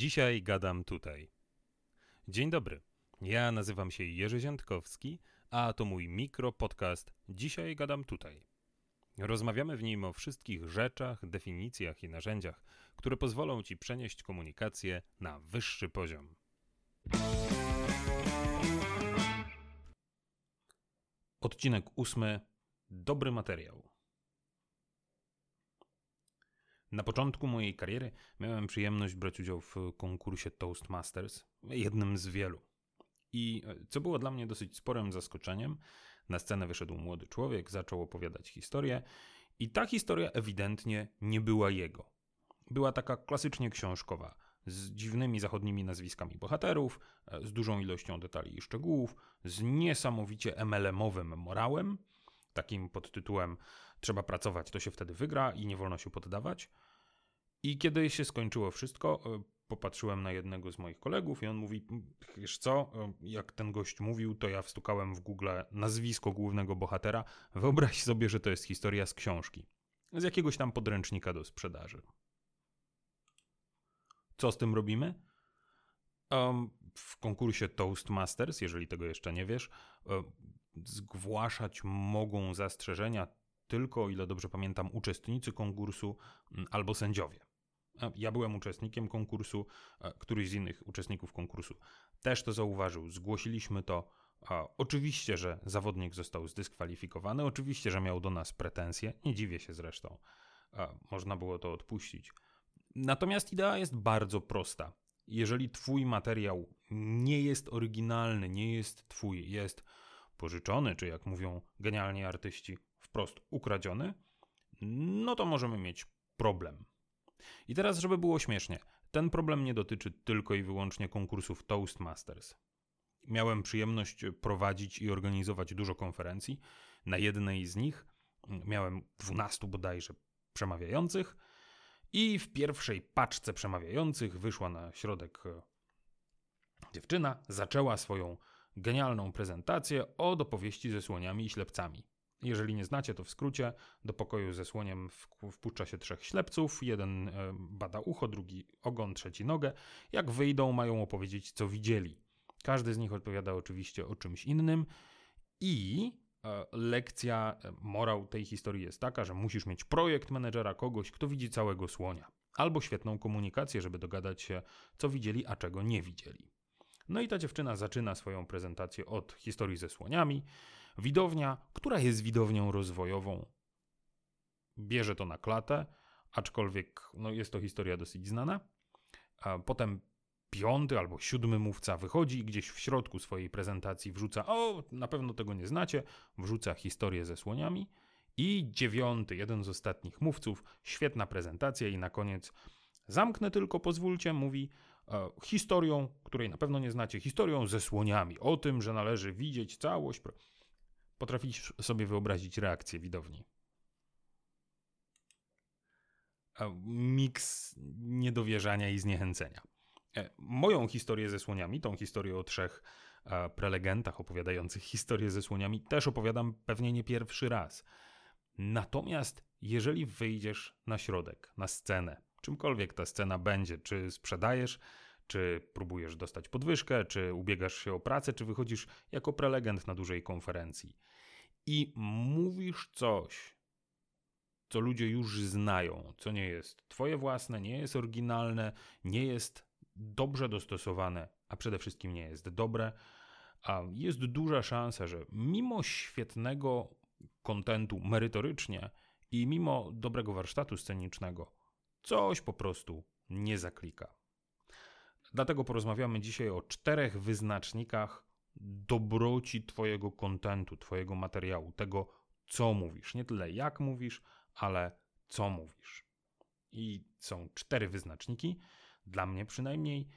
Dzisiaj gadam tutaj. Dzień dobry. Ja nazywam się Jerzy Ziętkowski, a to mój mikro podcast Dzisiaj gadam tutaj. Rozmawiamy w nim o wszystkich rzeczach, definicjach i narzędziach, które pozwolą ci przenieść komunikację na wyższy poziom. Odcinek ósmy. Dobry materiał. Na początku mojej kariery miałem przyjemność brać udział w konkursie Toastmasters, jednym z wielu. I e, co było dla mnie dosyć sporym zaskoczeniem, na scenę wyszedł młody człowiek, zaczął opowiadać historię, i ta historia ewidentnie nie była jego. Była taka klasycznie książkowa, z dziwnymi zachodnimi nazwiskami bohaterów, e, z dużą ilością detali i szczegółów, z niesamowicie MLM-owym morałem, takim pod tytułem Trzeba pracować, to się wtedy wygra i nie wolno się poddawać. I kiedy się skończyło wszystko, e, popatrzyłem na jednego z moich kolegów i on mówi: Wiesz co, e, jak ten gość mówił, to ja wstukałem w Google nazwisko głównego bohatera. Wyobraź sobie, że to jest historia z książki, z jakiegoś tam podręcznika do sprzedaży. Co z tym robimy? Um, w konkursie Toastmasters, jeżeli tego jeszcze nie wiesz, um, zgłaszać mogą zastrzeżenia tylko, o ile dobrze pamiętam, uczestnicy konkursu albo sędziowie. Ja byłem uczestnikiem konkursu, któryś z innych uczestników konkursu też to zauważył. Zgłosiliśmy to. Oczywiście, że zawodnik został zdyskwalifikowany, oczywiście, że miał do nas pretensje, nie dziwię się zresztą. Można było to odpuścić. Natomiast idea jest bardzo prosta. Jeżeli Twój materiał nie jest oryginalny, nie jest Twój, jest pożyczony, czy jak mówią genialni artyści, wprost ukradziony, no to możemy mieć problem. I teraz, żeby było śmiesznie, ten problem nie dotyczy tylko i wyłącznie konkursów Toastmasters. Miałem przyjemność prowadzić i organizować dużo konferencji. Na jednej z nich miałem 12 bodajże przemawiających, i w pierwszej paczce przemawiających wyszła na środek e, dziewczyna, zaczęła swoją genialną prezentację od opowieści ze słoniami i ślepcami. Jeżeli nie znacie, to w skrócie do pokoju ze słoniem wpuszcza się trzech ślepców. Jeden e, bada ucho, drugi ogon, trzeci nogę. Jak wyjdą, mają opowiedzieć, co widzieli. Każdy z nich odpowiada oczywiście o czymś innym i e, lekcja, e, morał tej historii jest taka, że musisz mieć projekt menedżera, kogoś, kto widzi całego słonia. Albo świetną komunikację, żeby dogadać się, co widzieli, a czego nie widzieli. No i ta dziewczyna zaczyna swoją prezentację od historii ze słoniami. Widownia, która jest widownią rozwojową, bierze to na klatę, aczkolwiek no, jest to historia dosyć znana. Potem piąty albo siódmy mówca wychodzi i gdzieś w środku swojej prezentacji wrzuca, o, na pewno tego nie znacie, wrzuca historię ze słoniami. I dziewiąty, jeden z ostatnich mówców, świetna prezentacja i na koniec Zamknę tylko, pozwólcie, mówi e, historią, której na pewno nie znacie, historią ze słoniami, o tym, że należy widzieć całość. Potrafisz sobie wyobrazić reakcję widowni. Miks niedowierzania i zniechęcenia. E, moją historię ze słoniami, tą historię o trzech e, prelegentach opowiadających historię ze słoniami, też opowiadam pewnie nie pierwszy raz. Natomiast jeżeli wyjdziesz na środek, na scenę, czymkolwiek ta scena będzie, czy sprzedajesz, czy próbujesz dostać podwyżkę, czy ubiegasz się o pracę, czy wychodzisz jako prelegent na dużej konferencji i mówisz coś, co ludzie już znają, co nie jest twoje własne, nie jest oryginalne, nie jest dobrze dostosowane, a przede wszystkim nie jest dobre, a jest duża szansa, że mimo świetnego kontentu merytorycznie i mimo dobrego warsztatu scenicznego, coś po prostu nie zaklika. Dlatego porozmawiamy dzisiaj o czterech wyznacznikach dobroci Twojego kontentu, Twojego materiału, tego, co mówisz. Nie tyle jak mówisz, ale co mówisz. I są cztery wyznaczniki, dla mnie przynajmniej,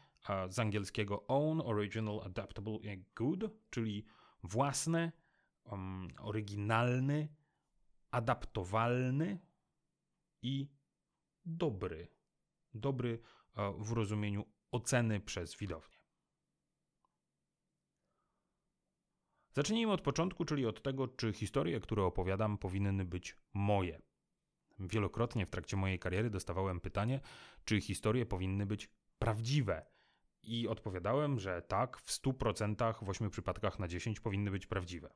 z angielskiego Own, Original, Adaptable and Good, czyli własny, um, oryginalny, adaptowalny i dobry. Dobry e, w rozumieniu oceny przez widownię. Zacznijmy od początku, czyli od tego, czy historie, które opowiadam, powinny być moje. Wielokrotnie w trakcie mojej kariery dostawałem pytanie, czy historie powinny być prawdziwe? I odpowiadałem, że tak, w 100% w 8 przypadkach na 10 powinny być prawdziwe.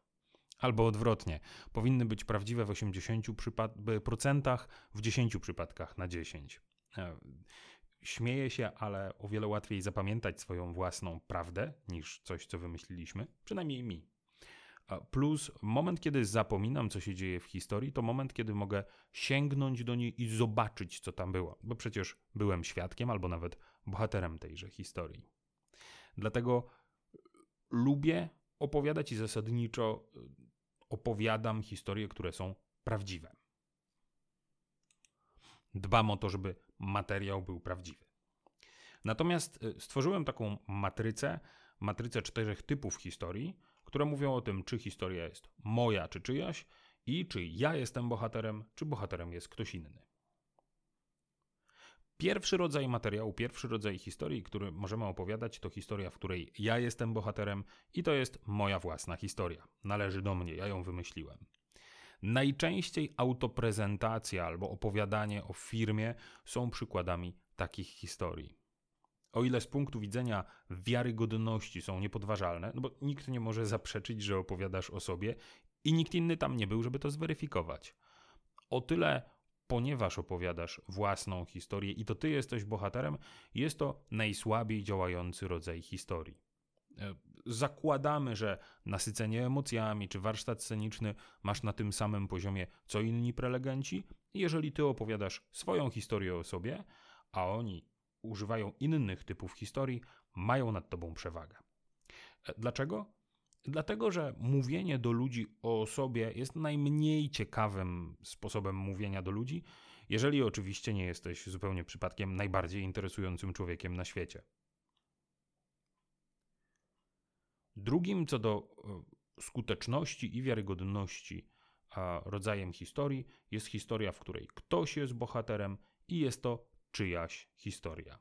Albo odwrotnie, powinny być prawdziwe w 80%, w 10 przypadkach na 10. E, śmieję się, ale o wiele łatwiej zapamiętać swoją własną prawdę niż coś, co wymyśliliśmy, przynajmniej mi. Plus moment, kiedy zapominam, co się dzieje w historii, to moment, kiedy mogę sięgnąć do niej i zobaczyć, co tam było, bo przecież byłem świadkiem albo nawet bohaterem tejże historii. Dlatego lubię opowiadać i zasadniczo y, opowiadam historie, które są prawdziwe. Dbam o to, żeby materiał był prawdziwy. Natomiast y, stworzyłem taką matrycę, matrycę czterech typów historii, które mówią o tym, czy historia jest moja, czy czyjaś i czy ja jestem bohaterem, czy bohaterem jest ktoś inny. Pierwszy rodzaj materiału, pierwszy rodzaj historii, który możemy opowiadać, to historia, w której ja jestem bohaterem i to jest moja własna historia. Należy do mnie, ja ją wymyśliłem. Najczęściej autoprezentacja albo opowiadanie o firmie są przykładami takich historii. O ile z punktu widzenia wiarygodności są niepodważalne, no bo nikt nie może zaprzeczyć, że opowiadasz o sobie i nikt inny tam nie był, żeby to zweryfikować. O tyle, ponieważ opowiadasz własną historię i to ty jesteś bohaterem, jest to najsłabiej działający rodzaj historii. E, zakładamy, że nasycenie emocjami czy warsztat sceniczny masz na tym samym poziomie co inni prelegenci. Jeżeli ty opowiadasz swoją historię o sobie, a oni używają innych typów historii, mają nad tobą przewagę. E, dlaczego? Dlatego, że mówienie do ludzi o sobie jest najmniej ciekawym sposobem mówienia do ludzi, jeżeli oczywiście nie jesteś zupełnie przypadkiem najbardziej interesującym człowiekiem na świecie. Drugim co do e, skuteczności i wiarygodności rodzajem historii jest historia, w której ktoś jest bohaterem i jest to czyjaś historia.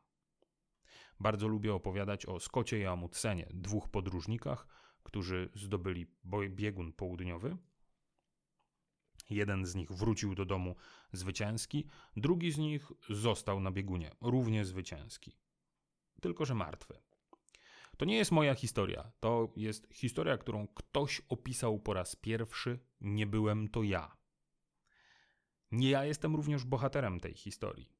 Bardzo lubię opowiadać o Scottie i Amudsenie, dwóch podróżnikach, którzy zdobyli biegun południowy. Jeden z nich wrócił do domu zwycięski, drugi z nich został na biegunie, równie zwycięski. Tylko, że martwy. To nie jest moja historia. To jest historia, którą ktoś opisał po raz pierwszy. Nie byłem to ja. Nie ja jestem również bohaterem tej historii.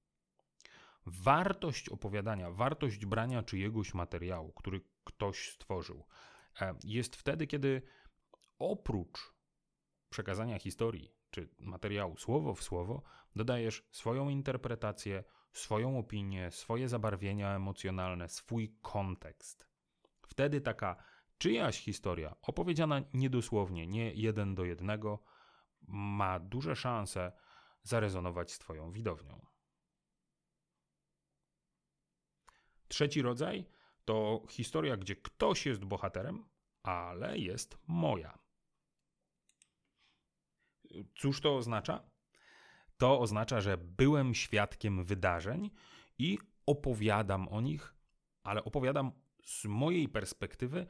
Wartość opowiadania, wartość brania czyjegoś materiału, który ktoś stworzył, e, jest wtedy, kiedy oprócz przekazania historii czy materiału słowo w słowo, dodajesz swoją interpretację, swoją opinię, swoje zabarwienia emocjonalne, swój kontekst. Wtedy taka czyjaś historia, opowiedziana niedosłownie, nie jeden do jednego, ma duże szanse zarezonować z Twoją widownią. Trzeci rodzaj to historia, gdzie ktoś jest bohaterem, ale jest moja. Cóż to oznacza? To oznacza, że byłem świadkiem wydarzeń i opowiadam o nich, ale opowiadam z mojej perspektywy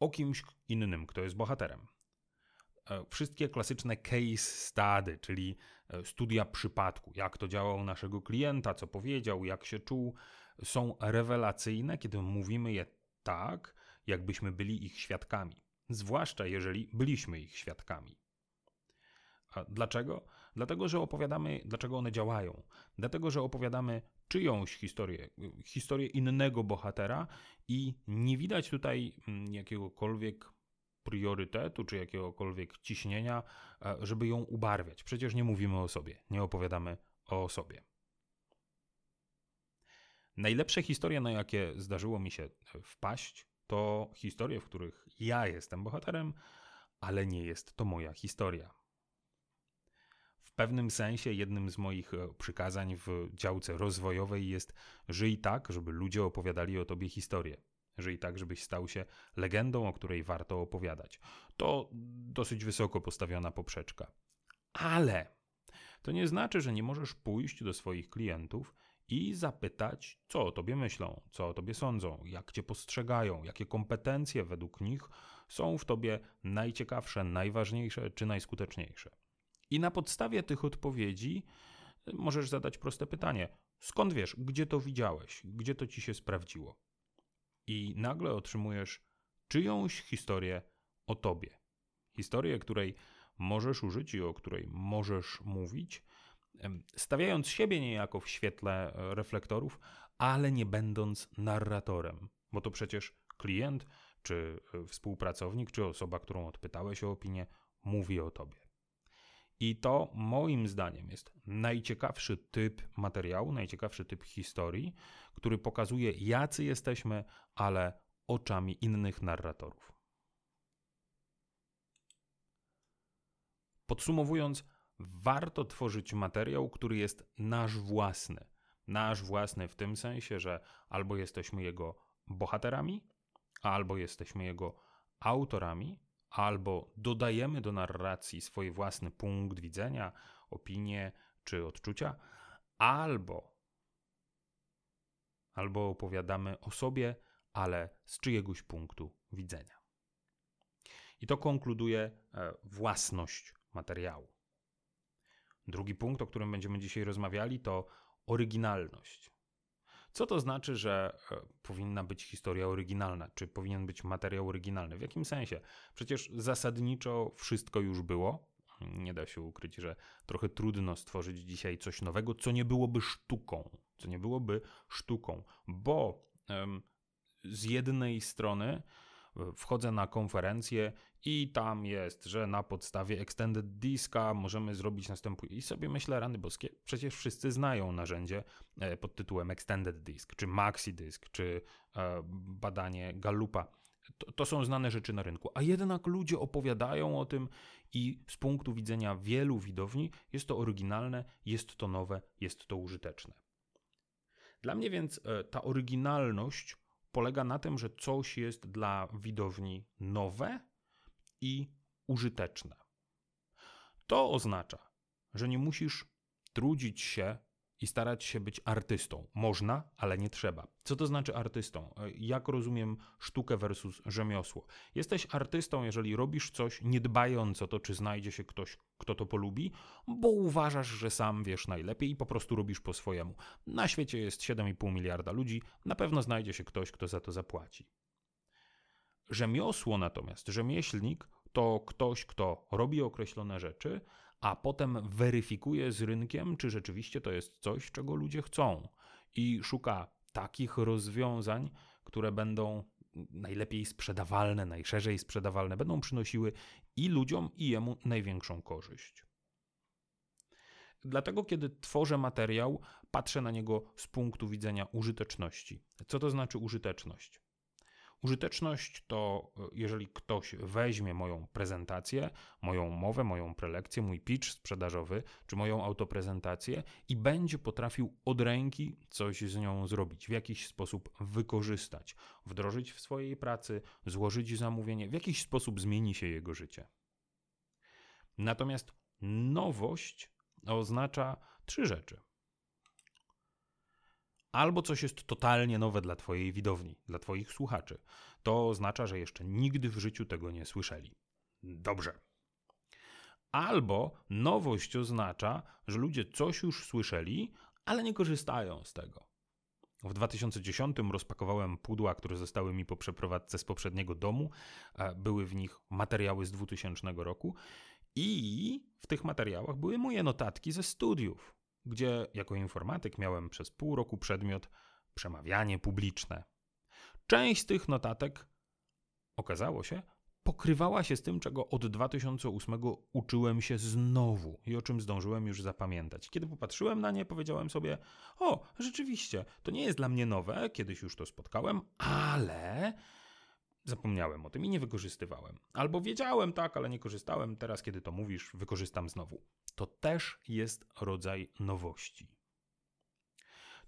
o kimś innym, kto jest bohaterem. E, wszystkie klasyczne case study, czyli e, studia przypadku, jak to działał naszego klienta, co powiedział, jak się czuł, są rewelacyjne, kiedy mówimy je tak, jakbyśmy byli ich świadkami. Zwłaszcza jeżeli byliśmy ich świadkami. A dlaczego? Dlatego, że opowiadamy, dlaczego one działają. Dlatego, że opowiadamy czyjąś historię, historię innego bohatera i nie widać tutaj mm, jakiegokolwiek priorytetu czy jakiegokolwiek ciśnienia, e, żeby ją ubarwiać. Przecież nie mówimy o sobie, nie opowiadamy o sobie. Najlepsze historie, na jakie zdarzyło mi się wpaść, to historie, w których ja jestem bohaterem, ale nie jest to moja historia. Pewnym sensie jednym z moich e, przykazań w działce rozwojowej jest żyj tak, żeby ludzie opowiadali o tobie historię. Żyj tak, żebyś stał się legendą, o której warto opowiadać. To dosyć wysoko postawiona poprzeczka. Ale to nie znaczy, że nie możesz pójść do swoich klientów i zapytać, co o tobie myślą, co o tobie sądzą, jak cię postrzegają, jakie kompetencje według nich są w tobie najciekawsze, najważniejsze czy najskuteczniejsze. I na podstawie tych odpowiedzi możesz zadać proste pytanie: Skąd wiesz, gdzie to widziałeś, gdzie to ci się sprawdziło? I nagle otrzymujesz czyjąś historię o tobie. Historię, której możesz użyć i o której możesz mówić, stawiając siebie niejako w świetle e, reflektorów, ale nie będąc narratorem, bo to przecież klient, czy e, współpracownik, czy osoba, którą odpytałeś o opinię, mówi o tobie. I to moim zdaniem jest najciekawszy typ materiału, najciekawszy typ historii, który pokazuje, jacy jesteśmy, ale oczami innych narratorów. Podsumowując, warto tworzyć materiał, który jest nasz własny. Nasz własny w tym sensie, że albo jesteśmy jego bohaterami, albo jesteśmy jego autorami, albo dodajemy do narracji swój własny punkt widzenia, opinię czy odczucia, albo albo opowiadamy o sobie, ale z czyjegoś punktu widzenia. I to konkluduje e, własność materiału. Drugi punkt, o którym będziemy dzisiaj rozmawiali, to oryginalność. Co to znaczy, że e, powinna być historia oryginalna? Czy powinien być materiał oryginalny? W jakim sensie? Przecież zasadniczo wszystko już było. Nie da się ukryć, że trochę trudno stworzyć dzisiaj coś nowego, co nie byłoby sztuką. Co nie byłoby sztuką, bo z jednej strony wchodzę na konferencję i tam jest, że na podstawie Extended Diska możemy zrobić następujące. I sobie myślę, rany boskie, przecież wszyscy znają narzędzie e, pod tytułem Extended Disk, czy Maxi Disk, czy e, badanie Gallupa. To, to, są znane rzeczy na rynku, a jednak ludzie opowiadają o tym i z punktu widzenia wielu widowni jest to oryginalne, jest to nowe, jest to użyteczne. Dla mnie więc e, ta oryginalność polega na tym, że coś jest dla widowni nowe i użyteczne. To oznacza, że nie musisz trudzić się i starać się być artystą. Można, ale nie trzeba. Co to znaczy artystą? Jak rozumiem sztukę versus rzemiosło? Jesteś artystą, jeżeli robisz coś, nie dbając o to, czy znajdzie się ktoś, kto to polubi, bo uważasz, że sam wiesz najlepiej i po prostu robisz po swojemu. Na świecie jest 7,5 miliarda ludzi, na pewno znajdzie się ktoś, kto za to zapłaci. Rzemiosło natomiast, rzemieślnik to ktoś, kto robi określone rzeczy, a potem weryfikuje z rynkiem, czy rzeczywiście to jest coś, czego ludzie chcą i szuka takich rozwiązań, które będą najlepiej sprzedawalne, najszerzej sprzedawalne, będą przynosiły i ludziom, i jemu największą korzyść. Dlatego, kiedy tworzę materiał, patrzę na niego z punktu widzenia użyteczności. Co to znaczy użyteczność? Użyteczność to, e, jeżeli ktoś weźmie moją prezentację, moją mowę, moją prelekcję, mój pitch sprzedażowy, czy moją autoprezentację i będzie potrafił od ręki coś z nią zrobić, w jakiś sposób wykorzystać, wdrożyć w swojej pracy, złożyć zamówienie, w jakiś sposób zmieni się jego życie. Natomiast nowość oznacza trzy rzeczy albo coś jest totalnie nowe dla Twojej widowni, dla Twoich słuchaczy. To oznacza, że jeszcze nigdy w życiu tego nie słyszeli. Dobrze. Albo nowość oznacza, że ludzie coś już słyszeli, ale nie korzystają z tego. W 2010 rozpakowałem pudła, które zostały mi po przeprowadzce z poprzedniego domu. E, były w nich materiały z 2000 roku i w tych materiałach były moje notatki ze studiów gdzie jako informatyk miałem przez pół roku przedmiot przemawianie publiczne. Część z tych notatek, okazało się, pokrywała się z tym, czego od 2008 uczyłem się znowu i o czym zdążyłem już zapamiętać. Kiedy popatrzyłem na nie, powiedziałem sobie: O, rzeczywiście, to nie jest dla mnie nowe, kiedyś już to spotkałem, ale zapomniałem o tym i nie wykorzystywałem. Albo wiedziałem tak, ale nie korzystałem, teraz kiedy to mówisz, wykorzystam znowu to też jest rodzaj nowości.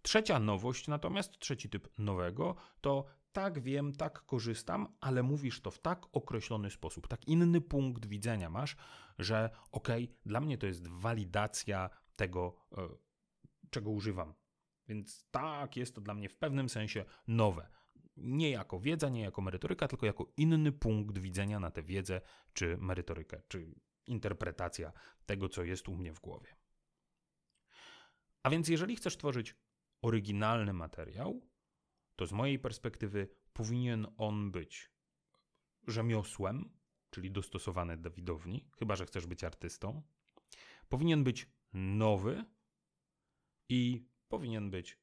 Trzecia nowość, natomiast trzeci typ nowego, to tak wiem, tak korzystam, ale mówisz to w tak określony sposób, tak inny punkt widzenia masz, że okej, okay, dla mnie to jest walidacja tego, e, czego używam. Więc tak, jest to dla mnie w pewnym sensie nowe. Nie jako wiedza, nie jako merytoryka, tylko jako inny punkt widzenia na tę wiedzę czy merytorykę, czy interpretacja tego, co jest u mnie w głowie. A więc, jeżeli chcesz tworzyć oryginalny materiał, to z mojej perspektywy powinien on być rzemiosłem, czyli dostosowany do widowni, chyba że chcesz być artystą. Powinien być nowy i powinien być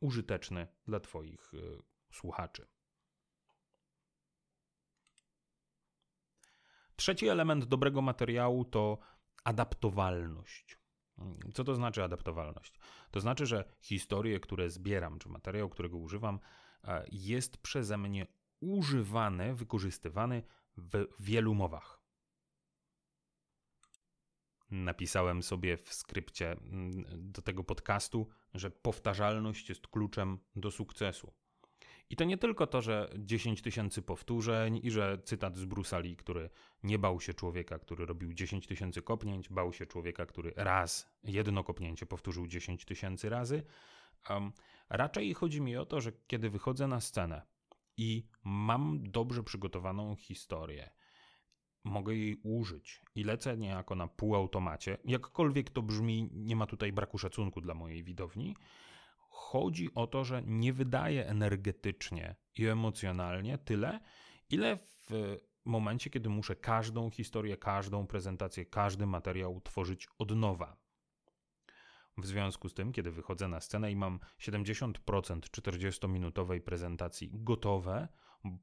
użyteczny dla Twoich y, słuchaczy. Trzeci element dobrego materiału to adaptowalność. Co to znaczy adaptowalność? To znaczy, że historie, które zbieram, czy materiał, którego używam, e, jest przeze mnie używany, wykorzystywany w wielu mowach. Napisałem sobie w skrypcie mm, do tego podcastu, że powtarzalność jest kluczem do sukcesu. I to nie tylko to, że 10 tysięcy powtórzeń i że cytat z Brusali, który nie bał się człowieka, który robił 10 tysięcy kopnięć, bał się człowieka, który raz jedno kopnięcie powtórzył 10 tysięcy razy. Um, raczej chodzi mi o to, że kiedy wychodzę na scenę i mam dobrze przygotowaną historię, mogę jej użyć i lecę niejako na półautomacie, jakkolwiek to brzmi, nie ma tutaj braku szacunku dla mojej widowni, chodzi o to, że nie wydaje energetycznie i emocjonalnie tyle, ile w momencie, kiedy muszę każdą historię, każdą prezentację, każdy materiał tworzyć od nowa. W związku z tym, kiedy wychodzę na scenę i mam 70% 40-minutowej prezentacji gotowe,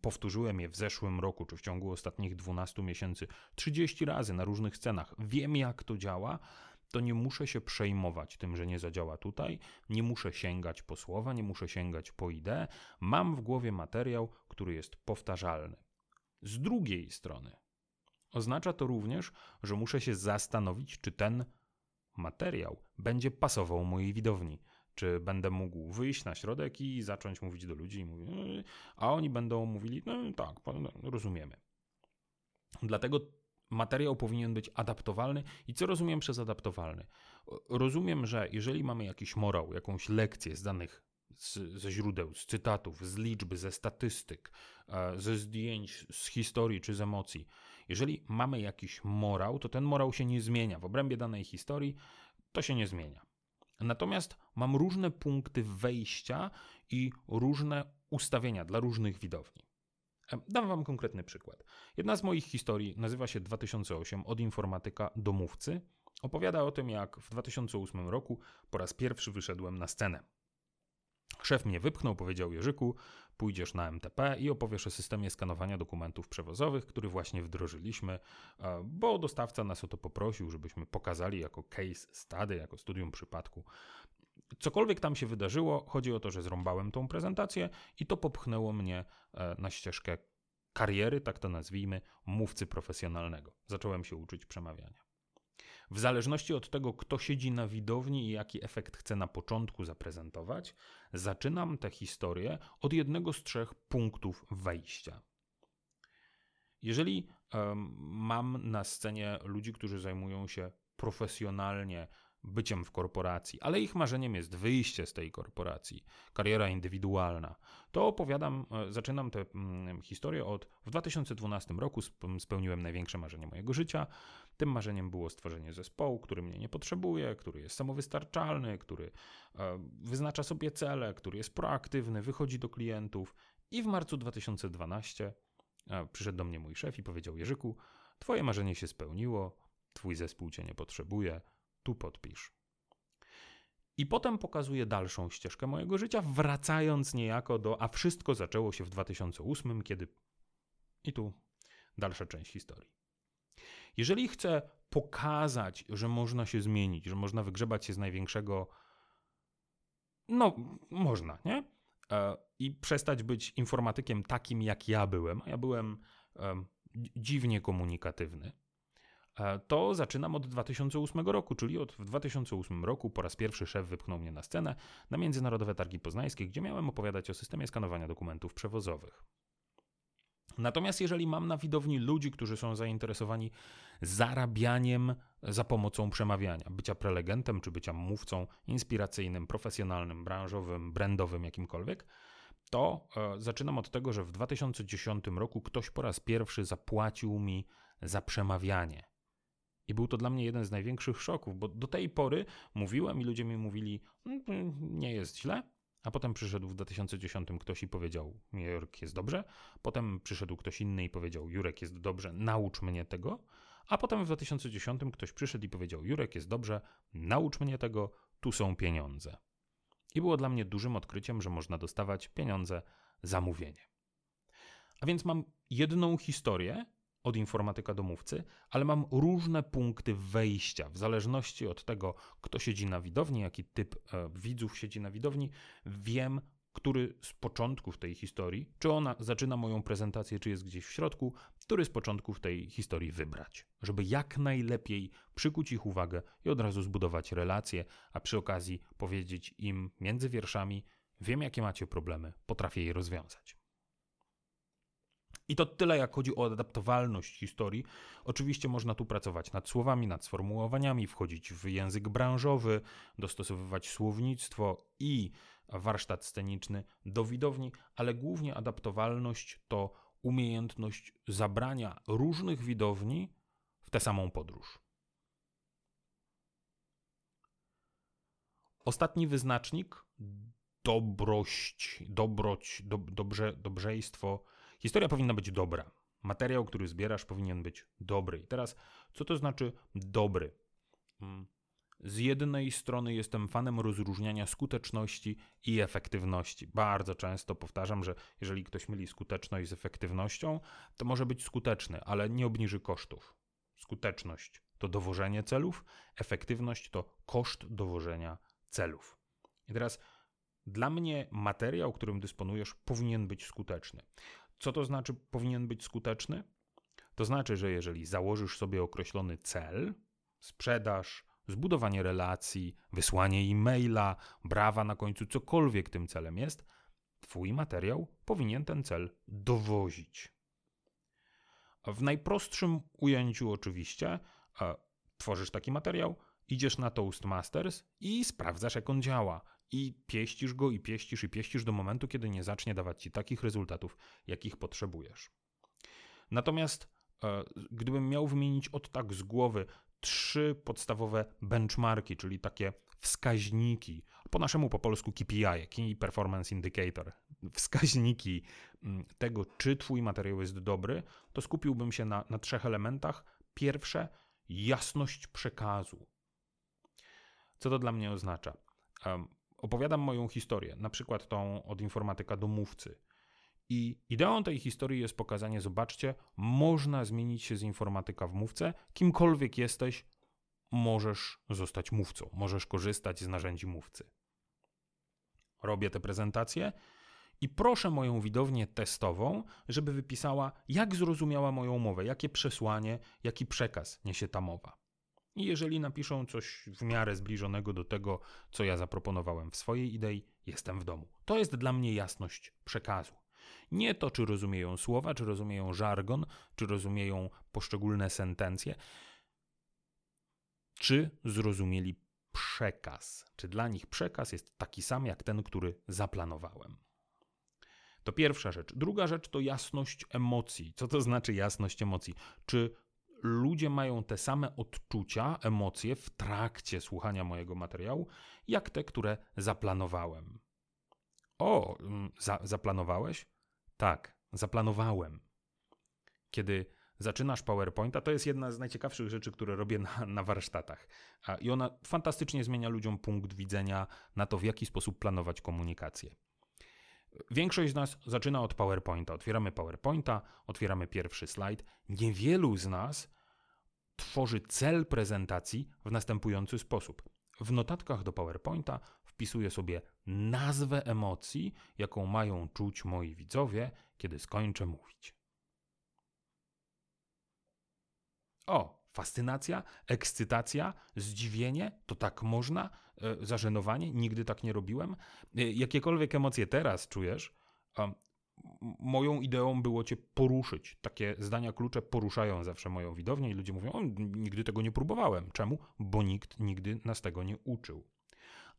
powtórzyłem je w zeszłym roku czy w ciągu ostatnich 12 miesięcy 30 razy na różnych scenach, wiem jak to działa, to nie muszę się przejmować tym, że nie zadziała tutaj, nie muszę sięgać po słowa, nie muszę sięgać po ideę. Mam w głowie materiał, który jest powtarzalny. Z drugiej strony, oznacza to również, że muszę się zastanowić, czy ten materiał będzie pasował mojej widowni. Czy będę mógł wyjść na środek i zacząć mówić do ludzi, yy", a oni będą mówili, no tak, rozumiemy. Dlatego materiał powinien być adaptowalny. I co rozumiem przez adaptowalny? Rozumiem, że jeżeli mamy jakiś morał, jakąś lekcję z danych z, ze źródeł, z cytatów, z liczby, ze statystyk, e, ze zdjęć, z historii czy z emocji, jeżeli mamy jakiś morał, to ten morał się nie zmienia. W obrębie danej historii to się nie zmienia. Natomiast mam różne punkty wejścia i różne ustawienia dla różnych widowni. Dam Wam konkretny przykład. Jedna z moich historii nazywa się 2008 od informatyka do mówcy. Opowiada o tym, jak w 2008 roku po raz pierwszy wyszedłem na scenę. Szef mnie wypchnął, powiedział Jerzyku, pójdziesz na MTP i opowiesz o systemie skanowania dokumentów przewozowych, który właśnie wdrożyliśmy, bo dostawca nas o to poprosił, żebyśmy pokazali jako case study, jako studium przypadku. Cokolwiek tam się wydarzyło, chodzi o to, że zrąbałem tą prezentację i to popchnęło mnie e, na ścieżkę kariery, tak to nazwijmy, mówcy profesjonalnego. Zacząłem się uczyć przemawiania. W zależności od tego, kto siedzi na widowni i jaki efekt chcę na początku zaprezentować, zaczynam tę historię od jednego z trzech punktów wejścia. Jeżeli um, mam na scenie ludzi, którzy zajmują się profesjonalnie byciem w korporacji, ale ich marzeniem jest wyjście z tej korporacji, kariera indywidualna, to opowiadam, e, zaczynam tę mm, historię od w 2012 roku spełniłem największe marzenie mojego życia. Tym marzeniem było stworzenie zespołu, który mnie nie potrzebuje, który jest samowystarczalny, który e, wyznacza sobie cele, który jest proaktywny, wychodzi do klientów. I w marcu 2012 e, przyszedł do mnie mój szef i powiedział: Jerzyku, Twoje marzenie się spełniło, Twój zespół Cię nie potrzebuje tu podpisz. I potem pokazuję dalszą ścieżkę mojego życia, wracając niejako do, a wszystko zaczęło się w 2008, kiedy. I tu dalsza część historii. Jeżeli chcę pokazać, że można się zmienić, że można wygrzebać się z największego. No, można, nie? E, I przestać być informatykiem takim, jak ja byłem. Ja byłem dziwnie komunikatywny to zaczynam od 2008 roku, czyli od w 2008 roku po raz pierwszy szef wypchnął mnie na scenę na Międzynarodowe Targi Poznańskie, gdzie miałem opowiadać o systemie skanowania dokumentów przewozowych. Natomiast jeżeli mam na widowni ludzi, którzy są zainteresowani zarabianiem za pomocą przemawiania, bycia prelegentem czy bycia mówcą inspiracyjnym, profesjonalnym, branżowym, brandowym, jakimkolwiek, to e, zaczynam od tego, że w 2010 roku ktoś po raz pierwszy zapłacił mi za przemawianie. I był to dla mnie jeden z największych szoków, bo do tej pory mówiłem i ludzie mi mówili, mm, nie jest źle, A potem przyszedł w 2010 ktoś i powiedział: Jurek jest dobrze. Potem przyszedł ktoś inny i powiedział: Jurek jest dobrze, naucz mnie tego. A potem w 2010 ktoś przyszedł i powiedział: Jurek jest dobrze, naucz mnie tego, tu są pieniądze. I było dla mnie dużym odkryciem, że można dostawać pieniądze za mówienie. A więc mam jedną historię od informatyka do mówcy, ale mam różne punkty wejścia w zależności od tego, kto siedzi na widowni, jaki typ e, widzów siedzi na widowni. Wiem, który z początków tej historii, czy ona zaczyna moją prezentację, czy jest gdzieś w środku, który z początków tej historii wybrać, żeby jak najlepiej przykuć ich uwagę i od razu zbudować relacje, a przy okazji powiedzieć im między wierszami: Wiem, jakie macie problemy, potrafię je rozwiązać. I to tyle, jak chodzi o adaptowalność historii. Oczywiście można tu pracować nad słowami, nad sformułowaniami, wchodzić w język branżowy, dostosowywać słownictwo i warsztat sceniczny do widowni, ale głównie adaptowalność to umiejętność zabrania różnych widowni w tę samą podróż. Ostatni wyznacznik dobrość, dobroć, do, dobrze, dobrzejstwo. Historia powinna być dobra. Materiał, który zbierasz, powinien być dobry. I teraz, co to znaczy dobry? Hmm. Z jednej strony jestem fanem rozróżniania skuteczności i efektywności. Bardzo często powtarzam, że jeżeli ktoś myli skuteczność z efektywnością, to może być skuteczny, ale nie obniży kosztów. Skuteczność to dowożenie celów, efektywność to koszt dowożenia celów. I teraz dla mnie materiał, którym dysponujesz, powinien być skuteczny. Co to znaczy powinien być skuteczny? To znaczy, że jeżeli założysz sobie określony cel, sprzedaż, zbudowanie relacji, wysłanie e-maila, brawa na końcu, cokolwiek tym celem jest, Twój materiał powinien ten cel dowozić. W najprostszym ujęciu, oczywiście, tworzysz taki materiał, idziesz na Toastmasters i sprawdzasz, jak on działa. I pieścisz go, i pieścisz, i pieścisz do momentu, kiedy nie zacznie dawać ci takich rezultatów, jakich potrzebujesz. Natomiast e, gdybym miał wymienić od tak z głowy trzy podstawowe benchmarki, czyli takie wskaźniki, po naszemu po polsku KPI, Key Performance Indicator, wskaźniki mm, tego, czy Twój materiał jest dobry, to skupiłbym się na, na trzech elementach. Pierwsze, jasność przekazu. Co to dla mnie oznacza? Opowiadam moją historię, na przykład tą od informatyka do mówcy. I ideą tej historii jest pokazanie, zobaczcie, można zmienić się z informatyka w mówcę, kimkolwiek jesteś, możesz zostać mówcą, możesz korzystać z narzędzi mówcy. Robię te prezentacje i proszę moją widownię testową, żeby wypisała, jak zrozumiała moją mowę, jakie przesłanie, jaki przekaz niesie ta mowa. I jeżeli napiszą coś w miarę zbliżonego do tego, co ja zaproponowałem w swojej idei, jestem w domu. To jest dla mnie jasność przekazu. Nie to, czy rozumieją słowa, czy rozumieją żargon, czy rozumieją poszczególne sentencje, czy zrozumieli przekaz. Czy dla nich przekaz jest taki sam jak ten, który zaplanowałem. To pierwsza rzecz. Druga rzecz to jasność emocji. Co to znaczy jasność emocji? Czy ludzie mają te same odczucia, emocje w trakcie słuchania mojego materiału, jak te, które zaplanowałem? O, mm, za, zaplanowałeś? Tak, zaplanowałem. Kiedy zaczynasz PowerPointa, to jest jedna z najciekawszych rzeczy, które robię na, na warsztatach. I ona fantastycznie zmienia ludziom punkt widzenia na to, w jaki sposób planować komunikację. Większość z nas zaczyna od PowerPointa. Otwieramy PowerPointa, otwieramy pierwszy slajd. Niewielu z nas tworzy cel prezentacji w następujący sposób. W notatkach do PowerPointa wpisuję sobie nazwę emocji, jaką mają czuć moi widzowie, kiedy skończę mówić. O, fascynacja, ekscytacja, zdziwienie, to tak można, e, zażenowanie, nigdy tak nie robiłem. E, jakiekolwiek emocje teraz czujesz, moją ideą było cię poruszyć. Takie zdania klucze poruszają zawsze moją widownię i ludzie mówią, o, nigdy tego nie próbowałem. Czemu? Bo nikt nigdy nas tego nie uczył.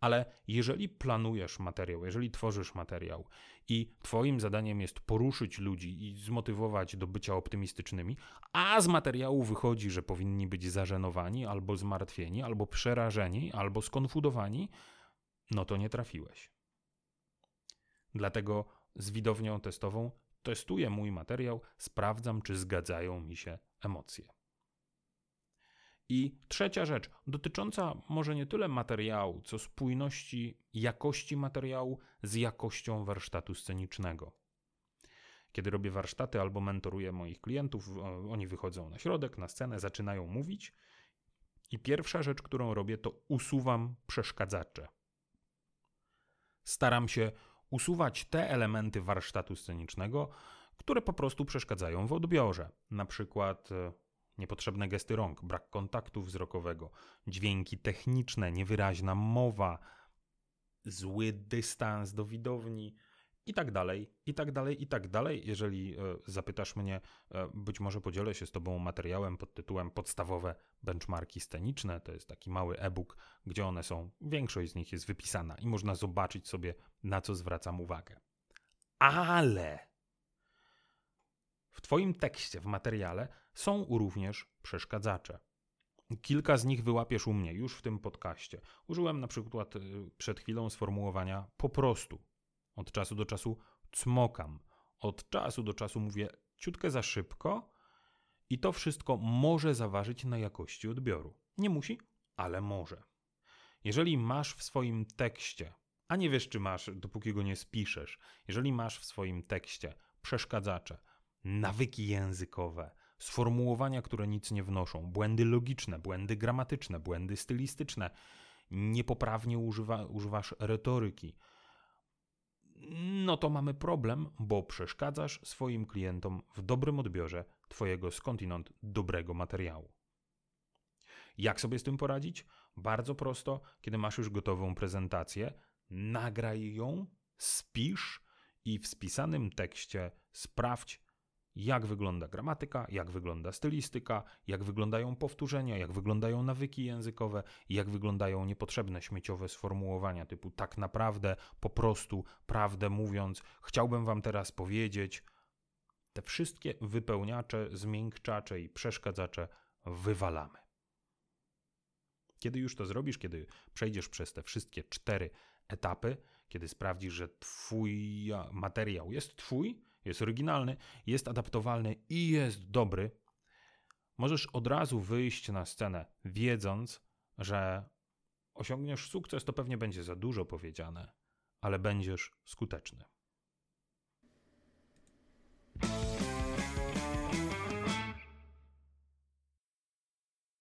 Ale jeżeli planujesz materiał, jeżeli tworzysz materiał i Twoim zadaniem jest poruszyć ludzi i zmotywować do bycia optymistycznymi, a z materiału wychodzi, że powinni być zażenowani, albo zmartwieni, albo przerażeni, albo skonfudowani, no to nie trafiłeś. Dlatego z widownią testową testuję mój materiał, sprawdzam, czy zgadzają mi się emocje. I trzecia rzecz, dotycząca może nie tyle materiału, co spójności jakości materiału z jakością warsztatu scenicznego. Kiedy robię warsztaty albo mentoruję moich klientów, oni wychodzą na środek, na scenę, zaczynają mówić. I pierwsza rzecz, którą robię, to usuwam przeszkadzacze. Staram się usuwać te elementy warsztatu scenicznego, które po prostu przeszkadzają w odbiorze. Na przykład e, niepotrzebne gesty rąk, brak kontaktu wzrokowego, dźwięki techniczne, niewyraźna mowa, zły dystans do widowni i tak dalej, i tak dalej, i tak dalej. Jeżeli e, zapytasz mnie, e, być może podzielę się z Tobą materiałem pod tytułem Podstawowe benchmarki sceniczne. To jest taki mały e-book, gdzie one są, większość z nich jest wypisana i można zobaczyć sobie, na co zwracam uwagę. Ale w Twoim tekście, w materiale są również przeszkadzacze. Kilka z nich wyłapiesz u mnie już w tym podcaście. Użyłem na przykład y, przed chwilą sformułowania po prostu. Od czasu do czasu cmokam. Od czasu do czasu mówię ciutkę za szybko i to wszystko może zaważyć na jakości odbioru. Nie musi, ale może. Jeżeli masz w swoim tekście, a nie wiesz czy masz, dopóki go nie spiszesz, jeżeli masz w swoim tekście przeszkadzacze, nawyki językowe, sformułowania, które nic nie wnoszą, błędy logiczne, błędy gramatyczne, błędy stylistyczne, niepoprawnie używa, używasz retoryki, no to mamy problem, bo przeszkadzasz swoim klientom w dobrym odbiorze Twojego skądinąd dobrego materiału. Jak sobie z tym poradzić? Bardzo prosto, kiedy masz już gotową prezentację, nagraj ją, spisz i w spisanym tekście sprawdź, jak wygląda gramatyka, jak wygląda stylistyka, jak wyglądają powtórzenia, jak wyglądają nawyki językowe, jak wyglądają niepotrzebne śmieciowe sformułowania typu tak naprawdę, po prostu, prawdę mówiąc, chciałbym wam teraz powiedzieć. Te wszystkie wypełniacze, zmiękczacze i przeszkadzacze wywalamy. Kiedy już to zrobisz, kiedy przejdziesz przez te wszystkie cztery etapy, kiedy sprawdzisz, że Twój materiał jest Twój, jest oryginalny, jest adaptowalny i jest dobry, możesz od razu wyjść na scenę, wiedząc, że osiągniesz sukces, to pewnie będzie za dużo powiedziane, ale będziesz skuteczny.